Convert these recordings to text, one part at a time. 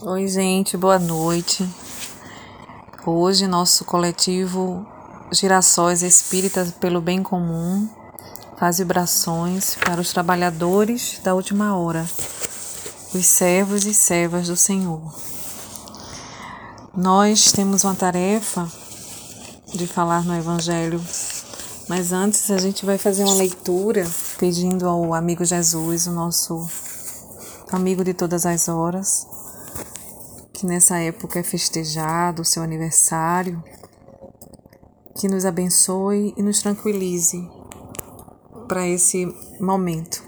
Oi, gente, boa noite. Hoje, nosso coletivo Girassóis Espíritas pelo Bem Comum faz vibrações para os trabalhadores da última hora, os servos e servas do Senhor. Nós temos uma tarefa de falar no Evangelho, mas antes a gente vai fazer uma leitura pedindo ao amigo Jesus, o nosso amigo de todas as horas, que nessa época é festejado o seu aniversário, que nos abençoe e nos tranquilize para esse momento.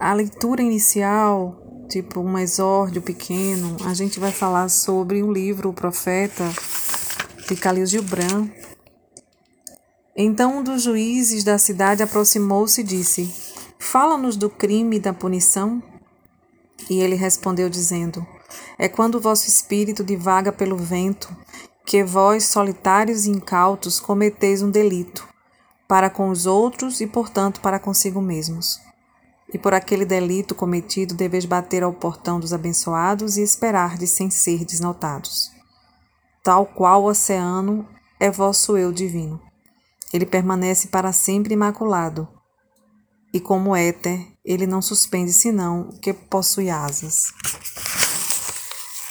A leitura inicial, tipo um exórdio pequeno, a gente vai falar sobre um livro, O Profeta, de Khalil Gibran. Então um dos juízes da cidade aproximou-se e disse: Fala-nos do crime e da punição. E ele respondeu, dizendo: É quando o vosso espírito divaga pelo vento, que vós, solitários e incautos, cometeis um delito, para com os outros e, portanto, para consigo mesmos. E por aquele delito cometido deveis bater ao portão dos abençoados e esperardes sem serdes notados. Tal qual o oceano é vosso eu divino. Ele permanece para sempre imaculado, e como éter, ele não suspende senão o que possui asas.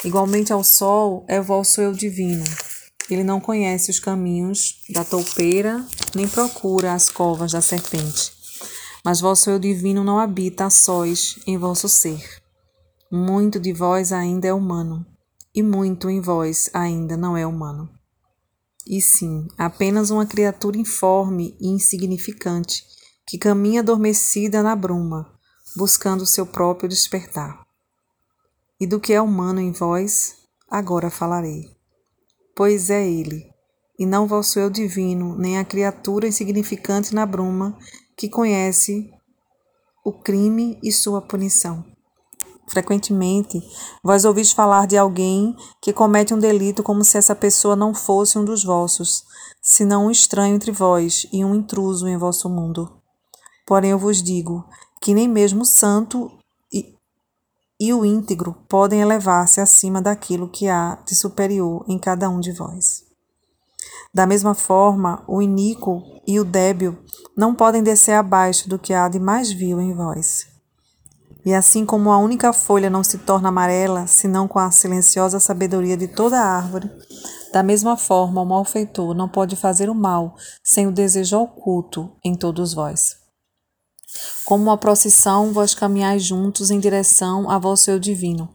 Igualmente ao sol é vosso eu divino. Ele não conhece os caminhos da toupeira, nem procura as covas da serpente. Mas vosso eu divino não habita a sós em vosso ser. Muito de vós ainda é humano, e muito em vós ainda não é humano. E sim, apenas uma criatura informe e insignificante que caminha adormecida na bruma, buscando seu próprio despertar. E do que é humano em vós, agora falarei. Pois é ele, e não vosso eu divino, nem a criatura insignificante na bruma, que conhece o crime e sua punição. Frequentemente, vós ouvis falar de alguém que comete um delito como se essa pessoa não fosse um dos vossos, senão um estranho entre vós e um intruso em vosso mundo. Porém, eu vos digo que nem mesmo o santo e, e o íntegro podem elevar-se acima daquilo que há de superior em cada um de vós. Da mesma forma, o iníquo e o débil não podem descer abaixo do que há de mais vil em vós. E assim como a única folha não se torna amarela, senão com a silenciosa sabedoria de toda a árvore, da mesma forma o malfeitor não pode fazer o mal sem o desejo oculto em todos vós. Como uma procissão, vós caminhais juntos em direção a vosso eu divino.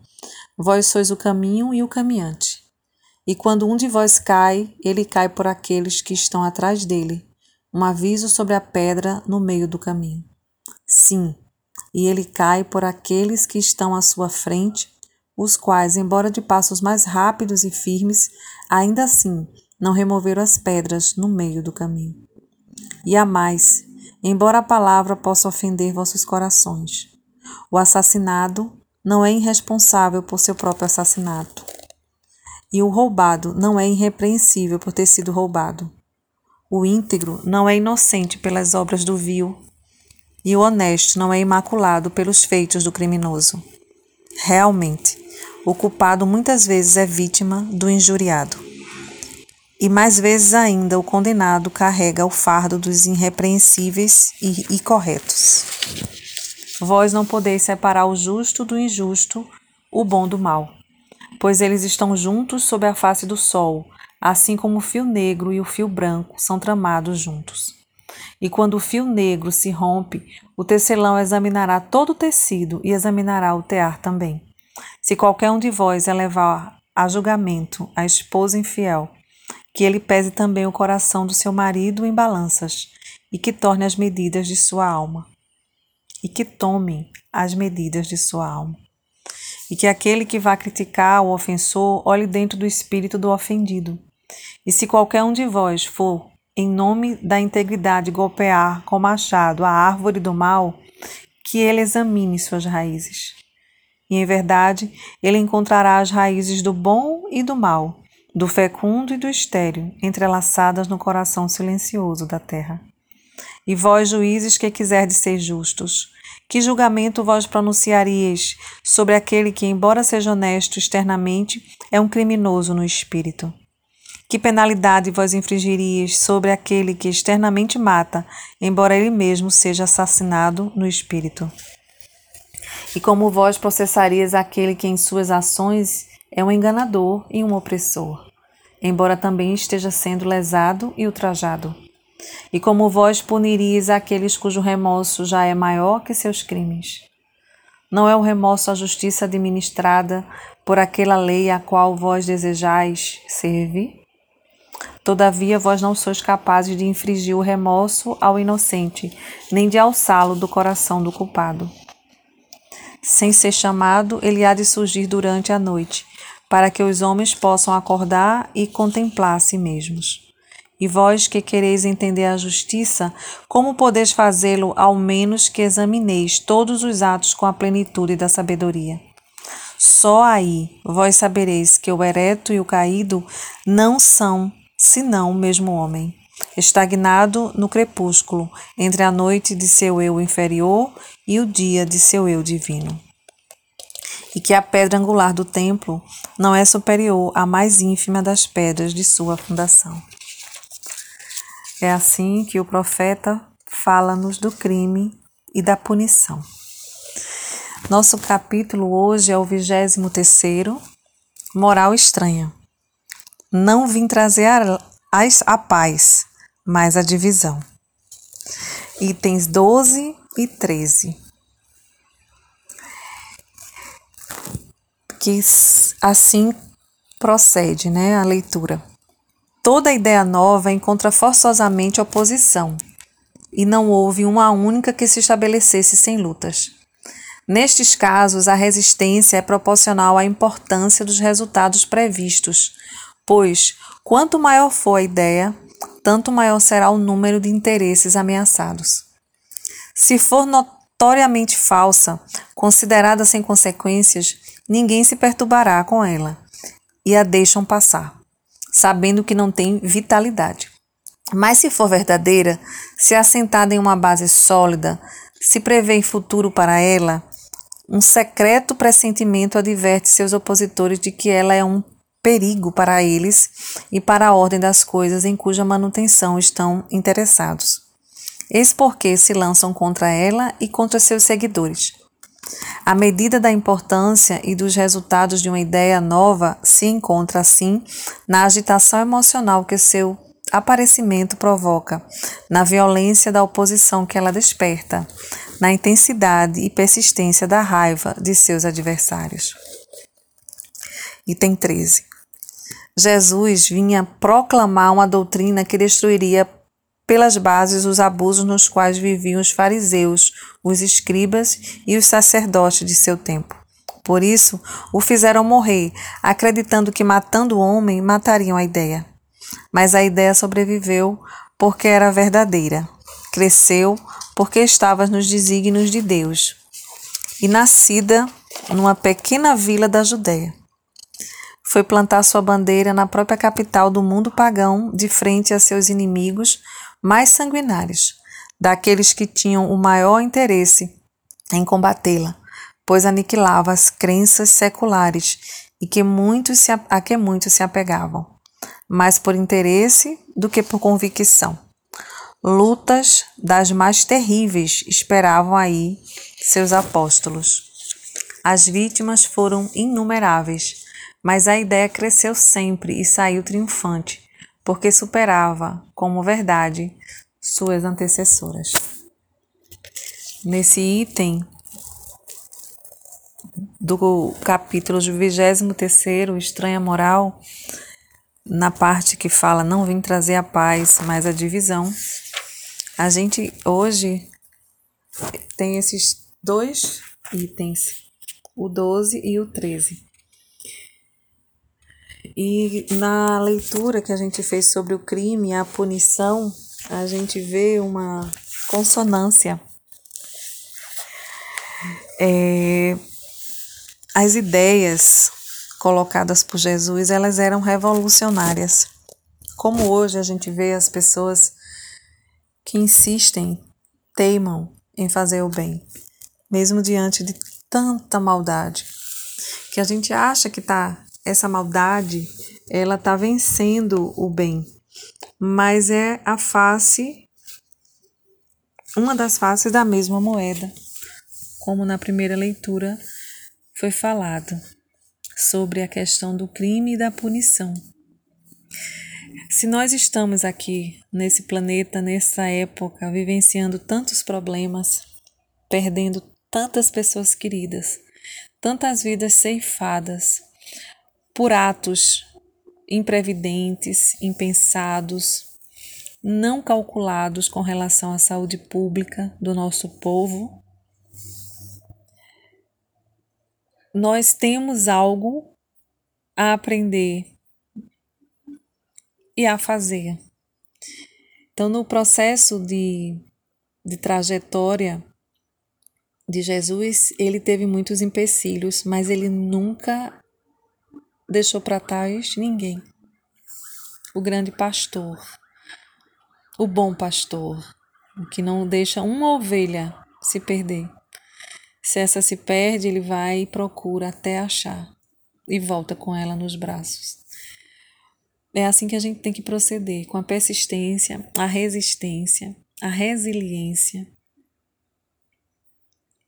Vós sois o caminho e o caminhante. E quando um de vós cai, ele cai por aqueles que estão atrás dele, um aviso sobre a pedra no meio do caminho. Sim, e ele cai por aqueles que estão à sua frente, os quais, embora de passos mais rápidos e firmes, ainda assim não removeram as pedras no meio do caminho. E a mais, embora a palavra possa ofender vossos corações. O assassinado não é irresponsável por seu próprio assassinato. E o roubado não é irrepreensível por ter sido roubado. O íntegro não é inocente pelas obras do vil. E o honesto não é imaculado pelos feitos do criminoso. Realmente, o culpado muitas vezes é vítima do injuriado e mais vezes ainda o condenado carrega o fardo dos irrepreensíveis e, e corretos. Vós não podeis separar o justo do injusto, o bom do mal, pois eles estão juntos sob a face do sol, assim como o fio negro e o fio branco são tramados juntos. E quando o fio negro se rompe, o tecelão examinará todo o tecido e examinará o tear também. Se qualquer um de vós elevar a julgamento a esposa infiel, que ele pese também o coração do seu marido em balanças e que torne as medidas de sua alma. E que tome as medidas de sua alma. E que aquele que vá criticar o ofensor olhe dentro do espírito do ofendido. E se qualquer um de vós for, em nome da integridade, golpear com machado a árvore do mal, que ele examine suas raízes. E em verdade, ele encontrará as raízes do bom e do mal do fecundo e do estéril, entrelaçadas no coração silencioso da terra. E vós, juízes que quiserdes ser justos, Que julgamento vós pronunciaríeis sobre aquele que, embora seja honesto externamente, é um criminoso no espírito? Que penalidade vós infligiríeis sobre aquele que externamente mata, embora ele mesmo seja assassinado no espírito? E como vós processaríeis aquele que em suas ações é um enganador e um opressor, embora também esteja sendo lesado e ultrajado? E como vós puniríeis aqueles cujo remorso já é maior que seus crimes? Não é o remorso a justiça administrada por aquela lei a qual vós desejais servir? Todavia, vós não sois capazes de infligir o remorso ao inocente, nem de alçá-lo do coração do culpado. Sem ser chamado, ele há de surgir durante a noite, para que os homens possam acordar e contemplar a si mesmos. E vós que quereis entender a justiça, como podeis fazê-lo, ao menos que examineis todos os atos com a plenitude da sabedoria? Só aí vós sabereis que o ereto e o caído não são senão o mesmo homem, estagnado no crepúsculo, entre a noite de seu eu inferior e o dia de seu eu divino. E que a pedra angular do templo não é superior à mais ínfima das pedras de sua fundação. É assim que o profeta fala-nos do crime e da punição. Nosso capítulo hoje é o 23 terceiro, Moral Estranha. Não vim trazer a, a paz, mas a divisão. Itens 12 e 13. Que assim procede, né, a leitura. Toda ideia nova encontra forçosamente oposição, e não houve uma única que se estabelecesse sem lutas. Nestes casos, a resistência é proporcional à importância dos resultados previstos, pois, quanto maior for a ideia, tanto maior será o número de interesses ameaçados. Se for notoriamente falsa, considerada sem consequências, ninguém se perturbará com ela e a deixam passar sabendo que não tem vitalidade. Mas se for verdadeira, se assentada em uma base sólida, se prevê futuro para ela, um secreto pressentimento adverte seus opositores de que ela é um perigo para eles e para a ordem das coisas em cuja manutenção estão interessados. Eis porque se lançam contra ela e contra seus seguidores. A medida da importância e dos resultados de uma ideia nova se encontra, assim, na agitação emocional que seu aparecimento provoca, na violência da oposição que ela desperta, na intensidade e persistência da raiva de seus adversários. Item 13. Jesus vinha proclamar uma doutrina que destruiria pelas bases os abusos nos quais viviam os fariseus, os escribas e os sacerdotes de seu tempo. Por isso, o fizeram morrer, acreditando que matando o homem matariam a ideia. Mas a ideia sobreviveu porque era verdadeira. Cresceu porque estava nos desígnios de Deus. E nascida numa pequena vila da Judéia. Foi plantar sua bandeira na própria capital do mundo pagão, de frente a seus inimigos, mais sanguinários, daqueles que tinham o maior interesse em combatê-la, pois aniquilava as crenças seculares e que muitos se, a que muitos se apegavam, mais por interesse do que por convicção. Lutas das mais terríveis esperavam aí seus apóstolos. As vítimas foram inumeráveis, mas a ideia cresceu sempre e saiu triunfante, porque superava, como verdade, suas antecessoras. Nesse item do capítulo 23, Estranha Moral, na parte que fala não vim trazer a paz, mas a divisão, a gente hoje tem esses dois itens, o 12 e o 13. E na leitura que a gente fez sobre o crime e a punição, a gente vê uma consonância. É, as ideias colocadas por Jesus, elas eram revolucionárias. Como hoje a gente vê as pessoas que insistem, teimam em fazer o bem. mesmo diante de tanta maldade, que a gente acha que tá essa maldade, ela tá vencendo o bem, mas é a face uma das faces da mesma moeda, como na primeira leitura foi falado sobre a questão do crime e da punição. Se nós estamos aqui nesse planeta, nessa época, vivenciando tantos problemas, perdendo tantas pessoas queridas, tantas vidas ceifadas por atos imprevidentes, impensados, não calculados com relação à saúde pública do nosso povo, nós temos algo a aprender e a fazer. Então, no processo de, de trajetória de Jesus, ele teve muitos empecilhos, mas ele nunca deixou para trás ninguém. O grande pastor, o bom pastor, que não deixa uma ovelha se perder. Se essa se perde, ele vai e procura até achar e volta com ela nos braços. É assim que a gente tem que proceder, com a persistência, a resistência, a resiliência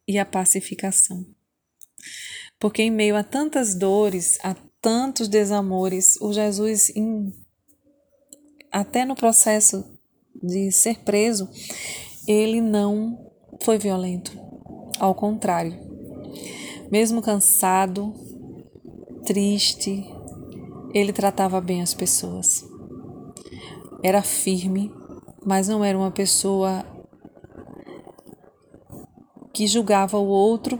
e a pacificação. Porque em meio a tantas dores, a tantos desamores, o Jesus, em, até no processo de ser preso, ele não foi violento. Ao contrário, mesmo cansado, triste, ele tratava bem as pessoas. Era firme, mas não era uma pessoa que julgava o outro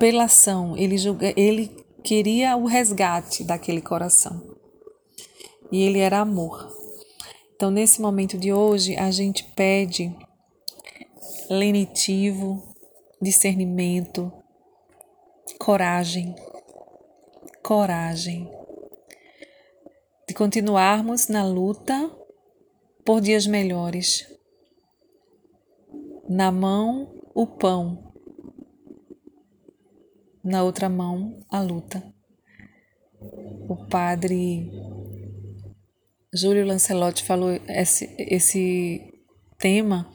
pela ação. Ele, julga, ele queria o resgate daquele coração. E ele era amor. Então, nesse momento de hoje, a gente pede lenitivo, discernimento, coragem, coragem de continuarmos na luta por dias melhores. Na mão, o pão, na outra mão, a luta. O padre Júlio Lancelotti falou esse, esse tema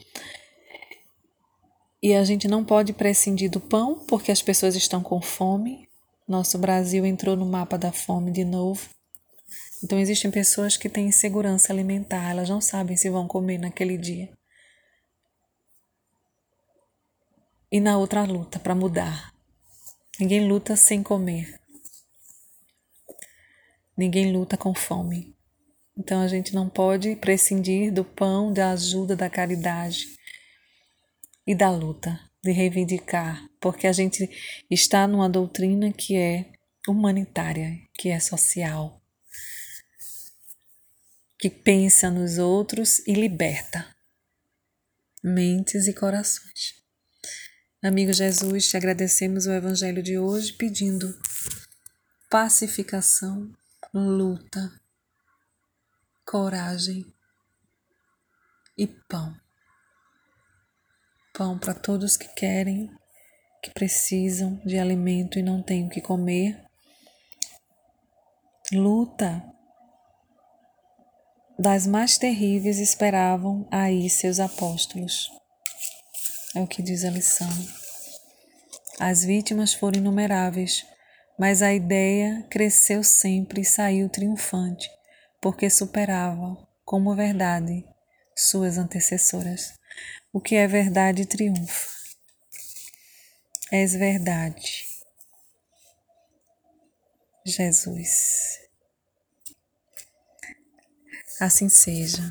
e a gente não pode prescindir do pão porque as pessoas estão com fome. Nosso Brasil entrou no mapa da fome de novo. Então existem pessoas que têm insegurança alimentar, elas não sabem se vão comer naquele dia. e na outra luta para mudar. Ninguém luta sem comer. Ninguém luta com fome. Então a gente não pode prescindir do pão, da ajuda, da caridade e da luta, de reivindicar, porque a gente está numa doutrina que é humanitária, que é social, que pensa nos outros e liberta mentes e corações. Amigo Jesus, te agradecemos o Evangelho de hoje pedindo pacificação, luta, coragem e pão. Pão para todos que querem, que precisam de alimento e não têm o que comer. Luta das mais terríveis esperavam aí seus apóstolos. É o que diz a lição. As vítimas foram inumeráveis, mas a ideia cresceu sempre e saiu triunfante, porque superava, como verdade, suas antecessoras. O que é verdade triunfa. És verdade. Jesus. Assim seja.